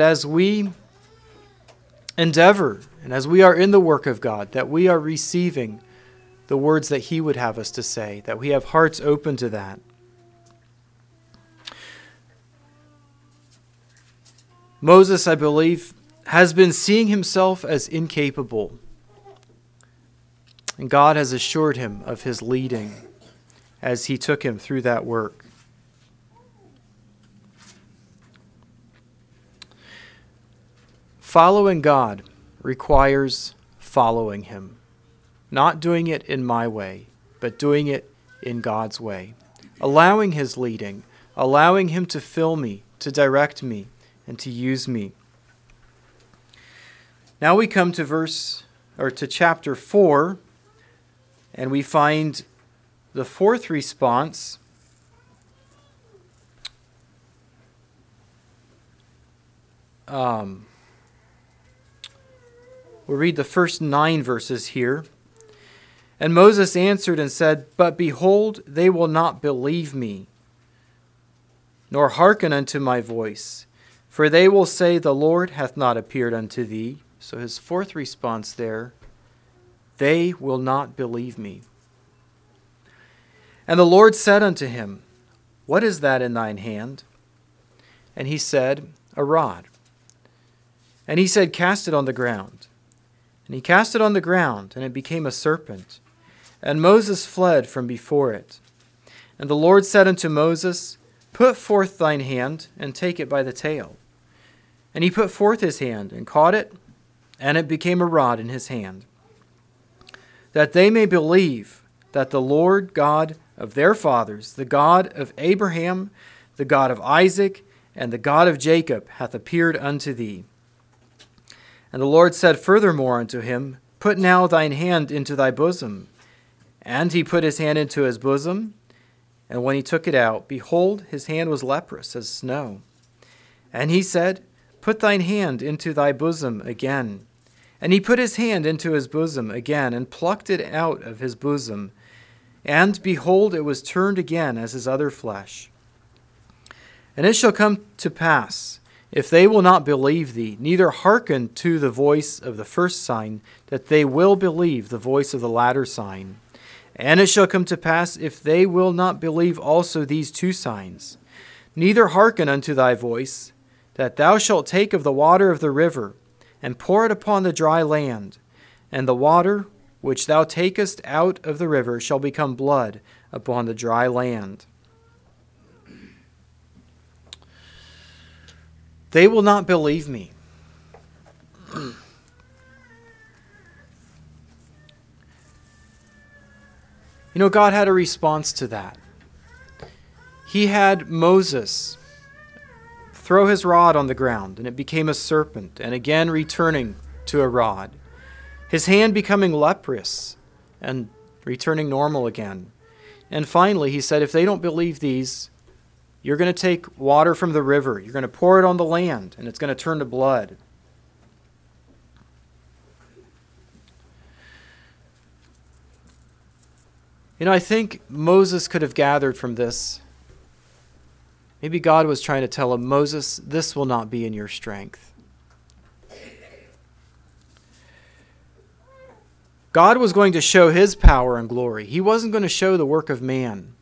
as we endeavor and as we are in the work of God, that we are receiving the words that He would have us to say, that we have hearts open to that. Moses, I believe, has been seeing himself as incapable. And God has assured him of his leading as he took him through that work. Following God requires following him, not doing it in my way, but doing it in God's way, allowing his leading, allowing him to fill me, to direct me, and to use me. Now we come to verse or to chapter 4 and we find the fourth response. Um, we'll read the first nine verses here. And Moses answered and said, But behold, they will not believe me, nor hearken unto my voice, for they will say, The Lord hath not appeared unto thee. So his fourth response there, they will not believe me. And the Lord said unto him, What is that in thine hand? And he said, A rod. And he said, Cast it on the ground. And he cast it on the ground, and it became a serpent. And Moses fled from before it. And the Lord said unto Moses, Put forth thine hand, and take it by the tail. And he put forth his hand, and caught it, and it became a rod in his hand, that they may believe that the Lord God of their fathers, the God of Abraham, the God of Isaac, and the God of Jacob, hath appeared unto thee. And the Lord said furthermore unto him, Put now thine hand into thy bosom. And he put his hand into his bosom, and when he took it out, behold, his hand was leprous as snow. And he said, Put thine hand into thy bosom again. And he put his hand into his bosom again, and plucked it out of his bosom. And behold, it was turned again as his other flesh. And it shall come to pass, if they will not believe thee, neither hearken to the voice of the first sign, that they will believe the voice of the latter sign. And it shall come to pass, if they will not believe also these two signs, neither hearken unto thy voice, that thou shalt take of the water of the river, and pour it upon the dry land, and the water which thou takest out of the river shall become blood upon the dry land. They will not believe me. you know, God had a response to that. He had Moses throw his rod on the ground, and it became a serpent, and again returning to a rod. His hand becoming leprous and returning normal again. And finally, he said, If they don't believe these, you're going to take water from the river, you're going to pour it on the land, and it's going to turn to blood. You know, I think Moses could have gathered from this Maybe God was trying to tell him, Moses, this will not be in your strength. God was going to show his power and glory. He wasn't going to show the work of man.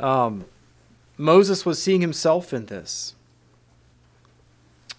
Um, Moses was seeing himself in this.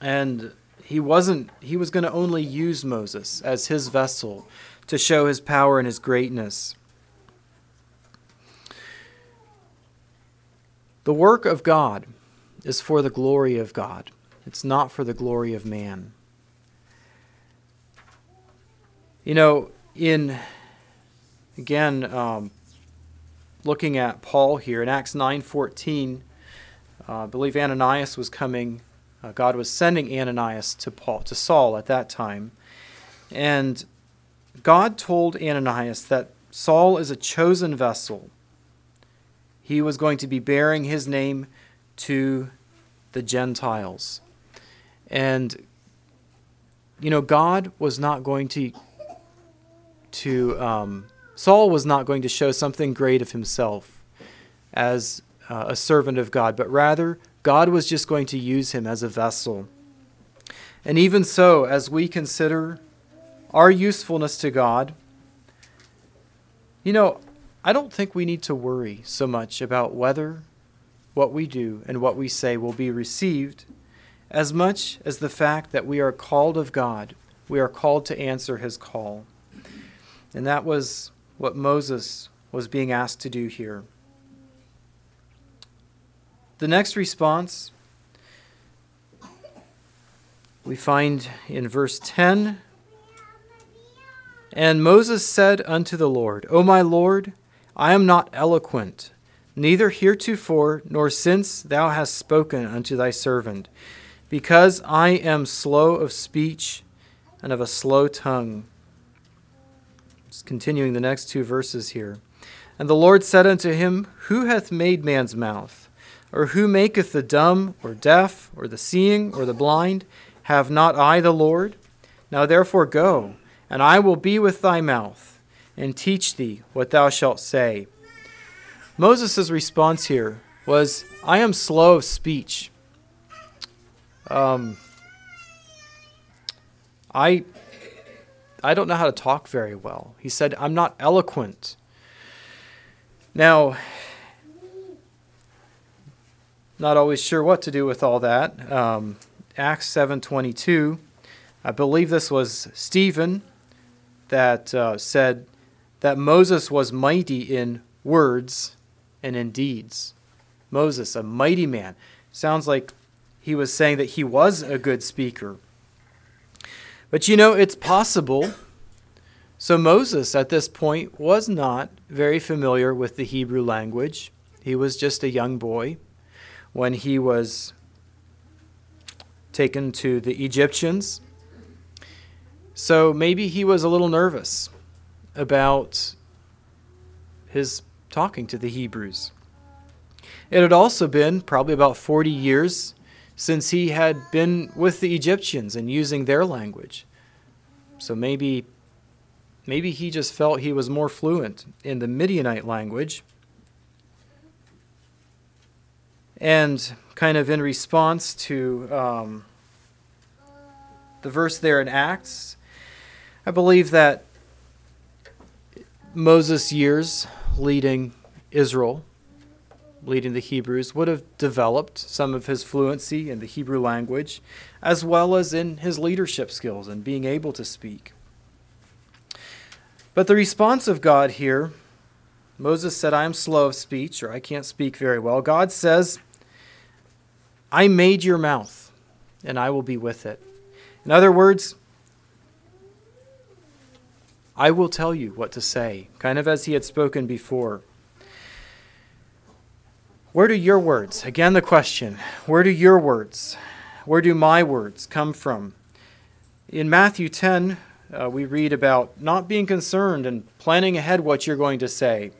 And he wasn't he was going to only use Moses as his vessel to show his power and his greatness. The work of God is for the glory of God, it's not for the glory of man. You know, in again, um, looking at Paul here in Acts 9:14, uh, I believe Ananias was coming. Uh, God was sending Ananias to Paul to Saul at that time, and God told Ananias that Saul is a chosen vessel he was going to be bearing his name to the Gentiles. And you know, God was not going to to um, Saul was not going to show something great of himself as uh, a servant of God, but rather God was just going to use him as a vessel. And even so, as we consider our usefulness to God, you know, I don't think we need to worry so much about whether what we do and what we say will be received as much as the fact that we are called of God. We are called to answer his call. And that was what Moses was being asked to do here. The next response we find in verse 10 And Moses said unto the Lord, O my Lord, I am not eloquent, neither heretofore nor since thou hast spoken unto thy servant, because I am slow of speech and of a slow tongue. Continuing the next two verses here. And the Lord said unto him, Who hath made man's mouth? Or who maketh the dumb, or deaf, or the seeing, or the blind? Have not I the Lord? Now therefore go, and I will be with thy mouth and teach thee what thou shalt say. Moses' response here was, I am slow of speech. Um, I, I don't know how to talk very well. He said, I'm not eloquent. Now, not always sure what to do with all that. Um, Acts 7:22, I believe this was Stephen that uh, said, that Moses was mighty in words and in deeds. Moses, a mighty man. Sounds like he was saying that he was a good speaker. But you know, it's possible. So Moses at this point was not very familiar with the Hebrew language. He was just a young boy when he was taken to the Egyptians. So maybe he was a little nervous about his talking to the Hebrews. It had also been probably about 40 years since he had been with the Egyptians and using their language. So maybe maybe he just felt he was more fluent in the Midianite language. And kind of in response to um, the verse there in Acts, I believe that Moses' years leading Israel, leading the Hebrews, would have developed some of his fluency in the Hebrew language, as well as in his leadership skills and being able to speak. But the response of God here, Moses said, I am slow of speech, or I can't speak very well. God says, I made your mouth, and I will be with it. In other words, I will tell you what to say, kind of as he had spoken before. Where do your words, again the question, where do your words, where do my words come from? In Matthew 10, uh, we read about not being concerned and planning ahead what you're going to say.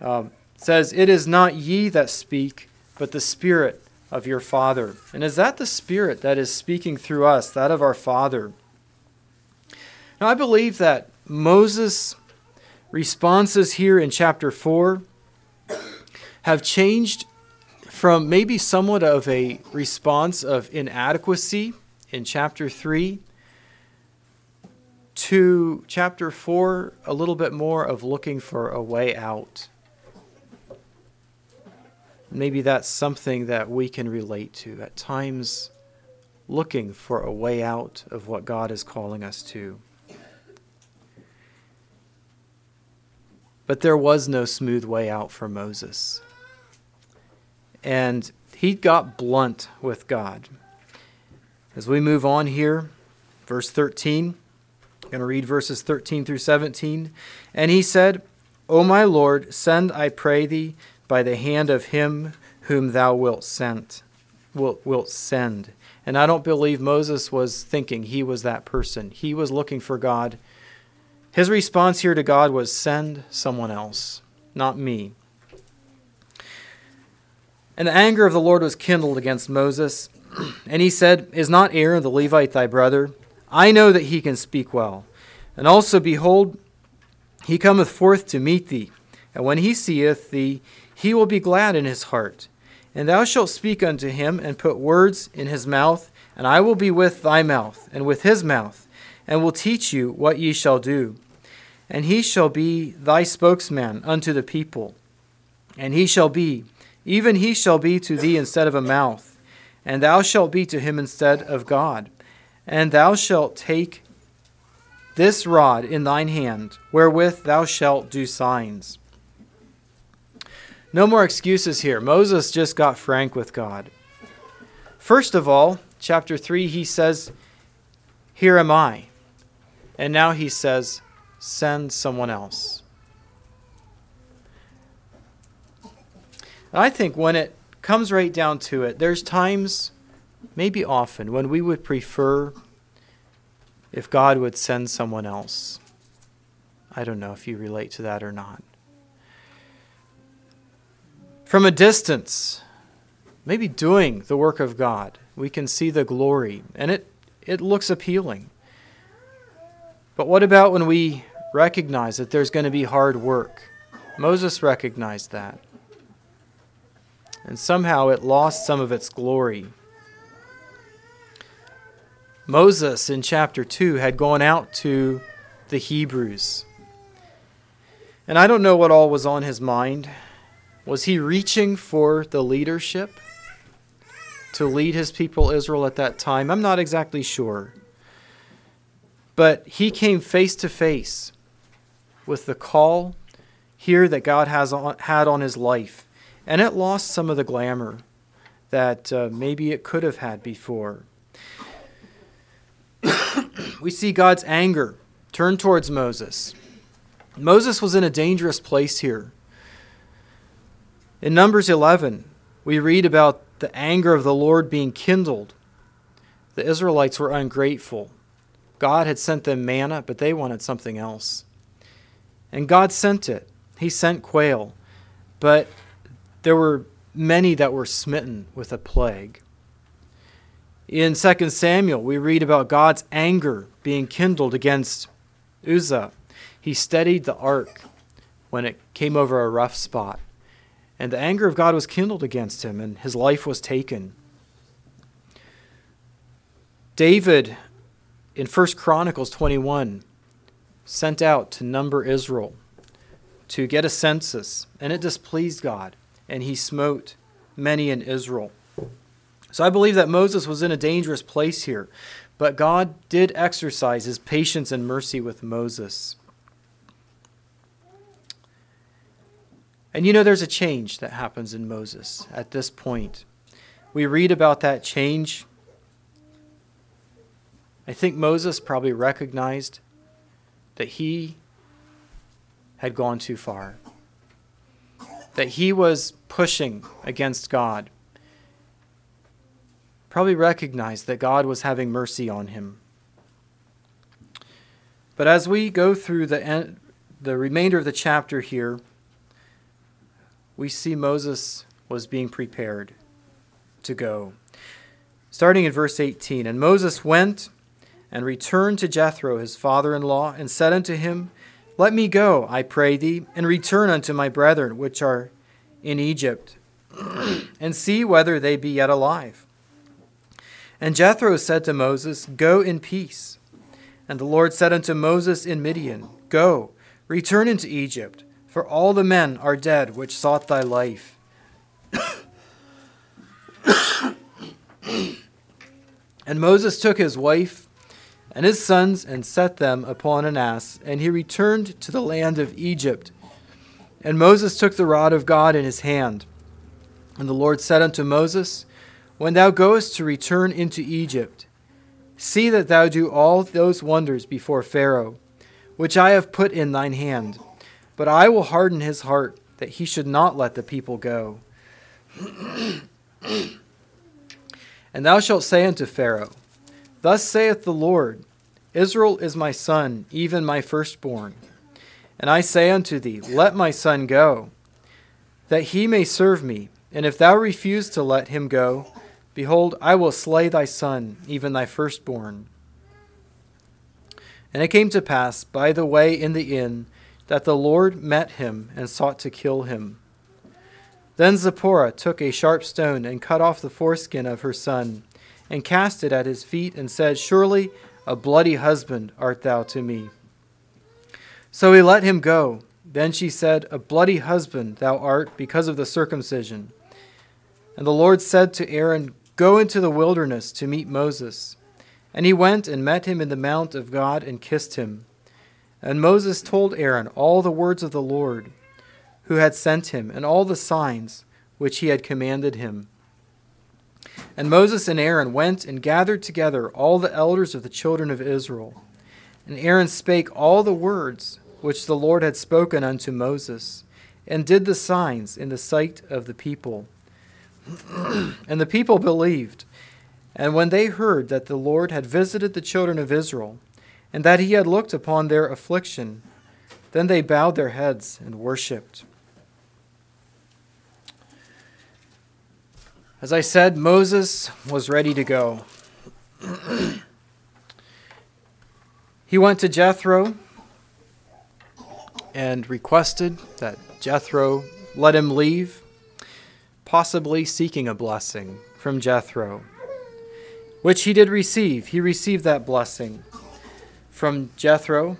Uh, says, It is not ye that speak, but the Spirit of your Father. And is that the Spirit that is speaking through us, that of our Father? Now, I believe that Moses' responses here in chapter 4 have changed from maybe somewhat of a response of inadequacy in chapter 3 to chapter 4 a little bit more of looking for a way out. Maybe that's something that we can relate to at times, looking for a way out of what God is calling us to. But there was no smooth way out for Moses. And he got blunt with God. As we move on here, verse 13, I'm going to read verses 13 through 17. And he said, O my Lord, send, I pray thee, by the hand of him whom thou wilt send. Wilt, wilt send. And I don't believe Moses was thinking he was that person. He was looking for God his response here to God was send someone else, not me. And the anger of the Lord was kindled against Moses. And he said, Is not Aaron the Levite thy brother? I know that he can speak well. And also, behold, he cometh forth to meet thee. And when he seeth thee, he will be glad in his heart. And thou shalt speak unto him, and put words in his mouth, And I will be with thy mouth, and with his mouth, and will teach you what ye shall do. And he shall be thy spokesman unto the people. And he shall be, even he shall be to thee instead of a mouth, and thou shalt be to him instead of God. And thou shalt take this rod in thine hand, wherewith thou shalt do signs. No more excuses here. Moses just got frank with God. First of all, chapter 3, he says, Here am I. And now he says, Send someone else. And I think when it comes right down to it, there's times, maybe often, when we would prefer if God would send someone else. I don't know if you relate to that or not. From a distance, maybe doing the work of God, we can see the glory, and it, it looks appealing. But what about when we recognize that there's going to be hard work? Moses recognized that. And somehow it lost some of its glory. Moses in chapter 2 had gone out to the Hebrews. And I don't know what all was on his mind. Was he reaching for the leadership to lead his people Israel at that time? I'm not exactly sure. But he came face to face with the call here that God has on, had on his life. And it lost some of the glamour that uh, maybe it could have had before. we see God's anger turn towards Moses. Moses was in a dangerous place here. In Numbers 11, we read about the anger of the Lord being kindled. The Israelites were ungrateful. God had sent them manna, but they wanted something else. And God sent it. He sent quail. But there were many that were smitten with a plague. In 2 Samuel, we read about God's anger being kindled against Uzzah. He steadied the ark when it came over a rough spot. And the anger of God was kindled against him, and his life was taken. David, in 1 Chronicles 21, sent out to number Israel to get a census, and it displeased God, and he smote many in Israel. So I believe that Moses was in a dangerous place here, but God did exercise his patience and mercy with Moses. And you know, there's a change that happens in Moses at this point. We read about that change. I think Moses probably recognized that he had gone too far, that he was pushing against God. Probably recognized that God was having mercy on him. But as we go through the, the remainder of the chapter here, we see Moses was being prepared to go. Starting in verse 18 And Moses went and returned to Jethro, his father in law, and said unto him, Let me go, I pray thee, and return unto my brethren which are in Egypt, and see whether they be yet alive. And Jethro said to Moses, Go in peace. And the Lord said unto Moses in Midian, Go, return into Egypt for all the men are dead which sought thy life. and Moses took his wife and his sons and set them upon an ass, and he returned to the land of Egypt. And Moses took the rod of God in his hand. And the Lord said unto Moses, When thou goest to return into Egypt, see that thou do all those wonders before Pharaoh, which I have put in thine hand but I will harden his heart that he should not let the people go. and thou shalt say unto Pharaoh, Thus saith the Lord, Israel is my son, even my firstborn. And I say unto thee, Let my son go, that he may serve me. And if thou refuse to let him go, behold, I will slay thy son, even thy firstborn. And it came to pass by the way in the inn that the Lord met him and sought to kill him. Then Zipporah took a sharp stone and cut off the foreskin of her son, and cast it at his feet, and said, Surely a bloody husband art thou to me. So he let him go. Then she said, A bloody husband thou art because of the circumcision. And the Lord said to Aaron, Go into the wilderness to meet Moses. And he went and met him in the mount of God and kissed him. And Moses told Aaron all the words of the Lord, who had sent him, and all the signs which he had commanded him. And Moses and Aaron went and gathered together all the elders of the children of Israel. And Aaron spake all the words which the Lord had spoken unto Moses, and did the signs in the sight of the people. and the people believed. And when they heard that the Lord had visited the children of Israel, and that he had looked upon their affliction, then they bowed their heads and worshipped. As I said, Moses was ready to go. he went to Jethro and requested that Jethro let him leave, possibly seeking a blessing from Jethro, which he did receive. He received that blessing from Jethro.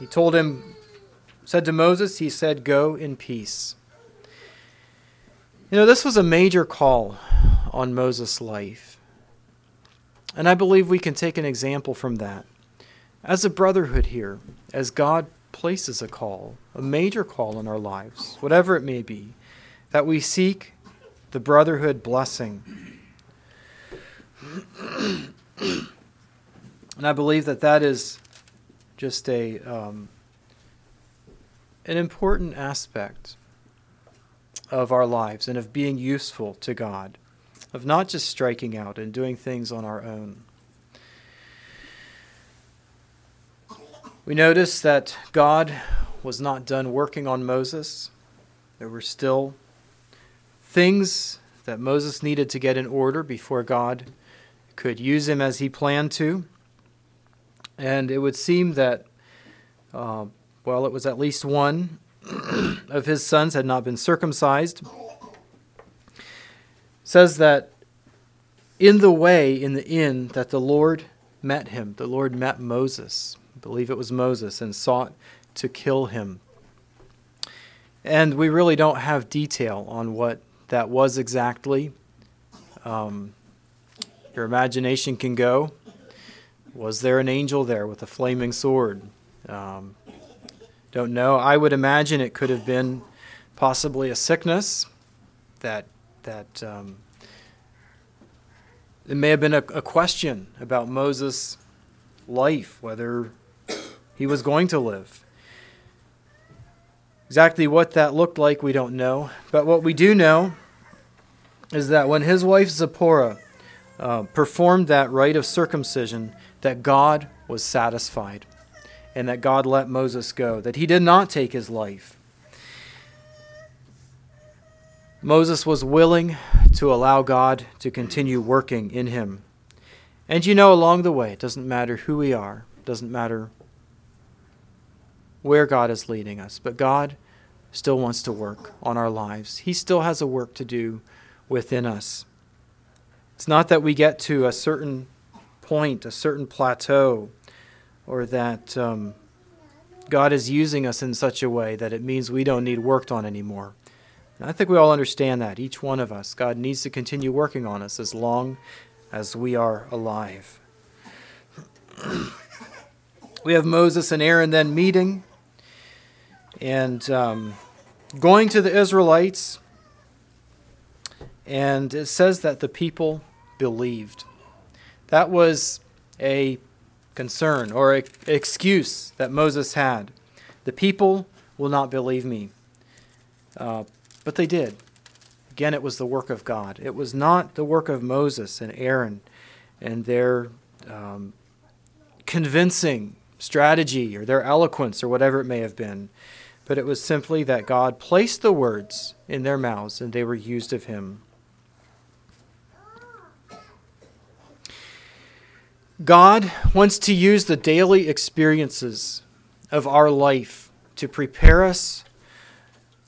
He told him, said to Moses, he said, Go in peace. You know, this was a major call on Moses' life. And I believe we can take an example from that. As a brotherhood here, as God places a call, a major call in our lives, whatever it may be, that we seek the brotherhood blessing. and I believe that that is just a um, an important aspect of our lives and of being useful to God, of not just striking out and doing things on our own. We notice that God was not done working on Moses. There were still things that Moses needed to get in order before God could use him as he planned to. And it would seem that, uh, well, it was at least one of his sons had not been circumcised. says that in the way, in the inn, that the Lord met him, the Lord met Moses, I believe it was Moses, and sought to kill him. And we really don't have detail on what that was exactly. Um, your imagination can go. Was there an angel there with a flaming sword? Um, don't know. I would imagine it could have been possibly a sickness that that um, it may have been a, a question about Moses' life, whether he was going to live. Exactly what that looked like, we don't know. But what we do know is that when his wife Zipporah uh, performed that rite of circumcision, that God was satisfied and that God let Moses go, that he did not take his life. Moses was willing to allow God to continue working in him. And you know, along the way, it doesn't matter who we are, it doesn't matter where God is leading us, but God still wants to work on our lives. He still has a work to do within us. It's not that we get to a certain point, a certain plateau, or that um, God is using us in such a way that it means we don't need worked on anymore. And I think we all understand that, each one of us. God needs to continue working on us as long as we are alive. we have Moses and Aaron then meeting and um, going to the Israelites. And it says that the people believed. That was a concern or excuse that Moses had. The people will not believe me. Uh, but they did. Again, it was the work of God. It was not the work of Moses and Aaron and their um, convincing strategy or their eloquence or whatever it may have been, but it was simply that God placed the words in their mouths and they were used of Him. God wants to use the daily experiences of our life to prepare us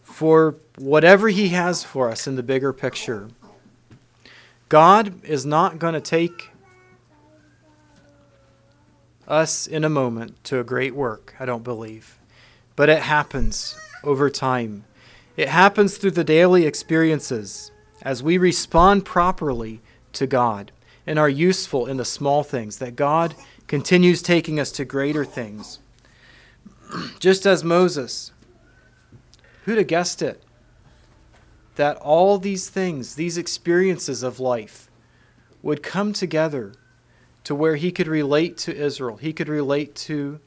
for whatever He has for us in the bigger picture. God is not going to take us in a moment to a great work, I don't believe. But it happens over time. It happens through the daily experiences as we respond properly to God and are useful in the small things, that God continues taking us to greater things. Just as Moses, who'd have guessed it? That all these things, these experiences of life, would come together to where he could relate to Israel, he could relate to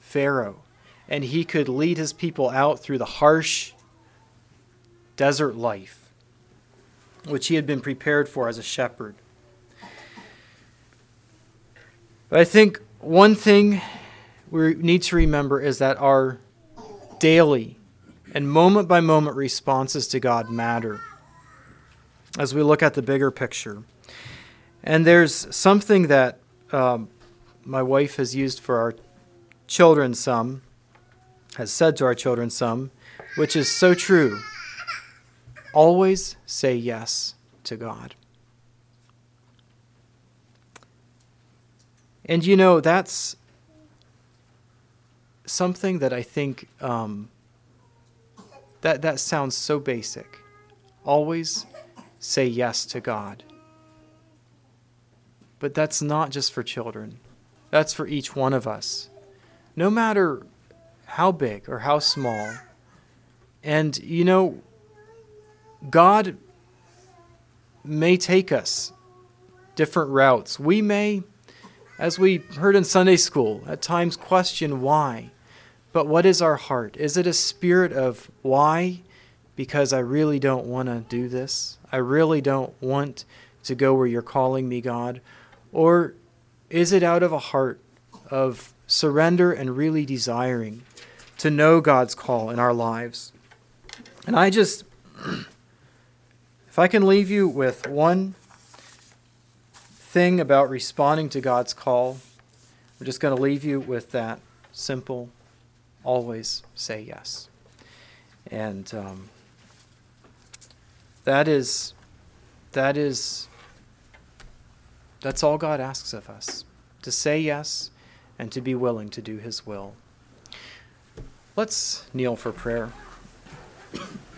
Pharaoh, and he could lead his people out through the harsh desert life which he had been prepared for as a shepherd. But I think one thing we need to remember is that our daily and moment by moment responses to God matter as we look at the bigger picture. And there's something that um, my wife has used for our children some, has said to our children some, which is so true. Always say yes to God. And you know, that's something that I think um, that, that sounds so basic. Always say yes to God. But that's not just for children, that's for each one of us. No matter how big or how small. And, you know, God may take us different routes. We may, as we heard in Sunday school, at times question why. But what is our heart? Is it a spirit of why? Because I really don't want to do this. I really don't want to go where you're calling me, God. Or is it out of a heart of surrender and really desiring to know God's call in our lives? And I just if I can leave you with one thing about responding to God's call, I'm just going to leave you with that simple always say yes. And um, that is, that is, that's all God asks of us to say yes and to be willing to do His will. Let's kneel for prayer.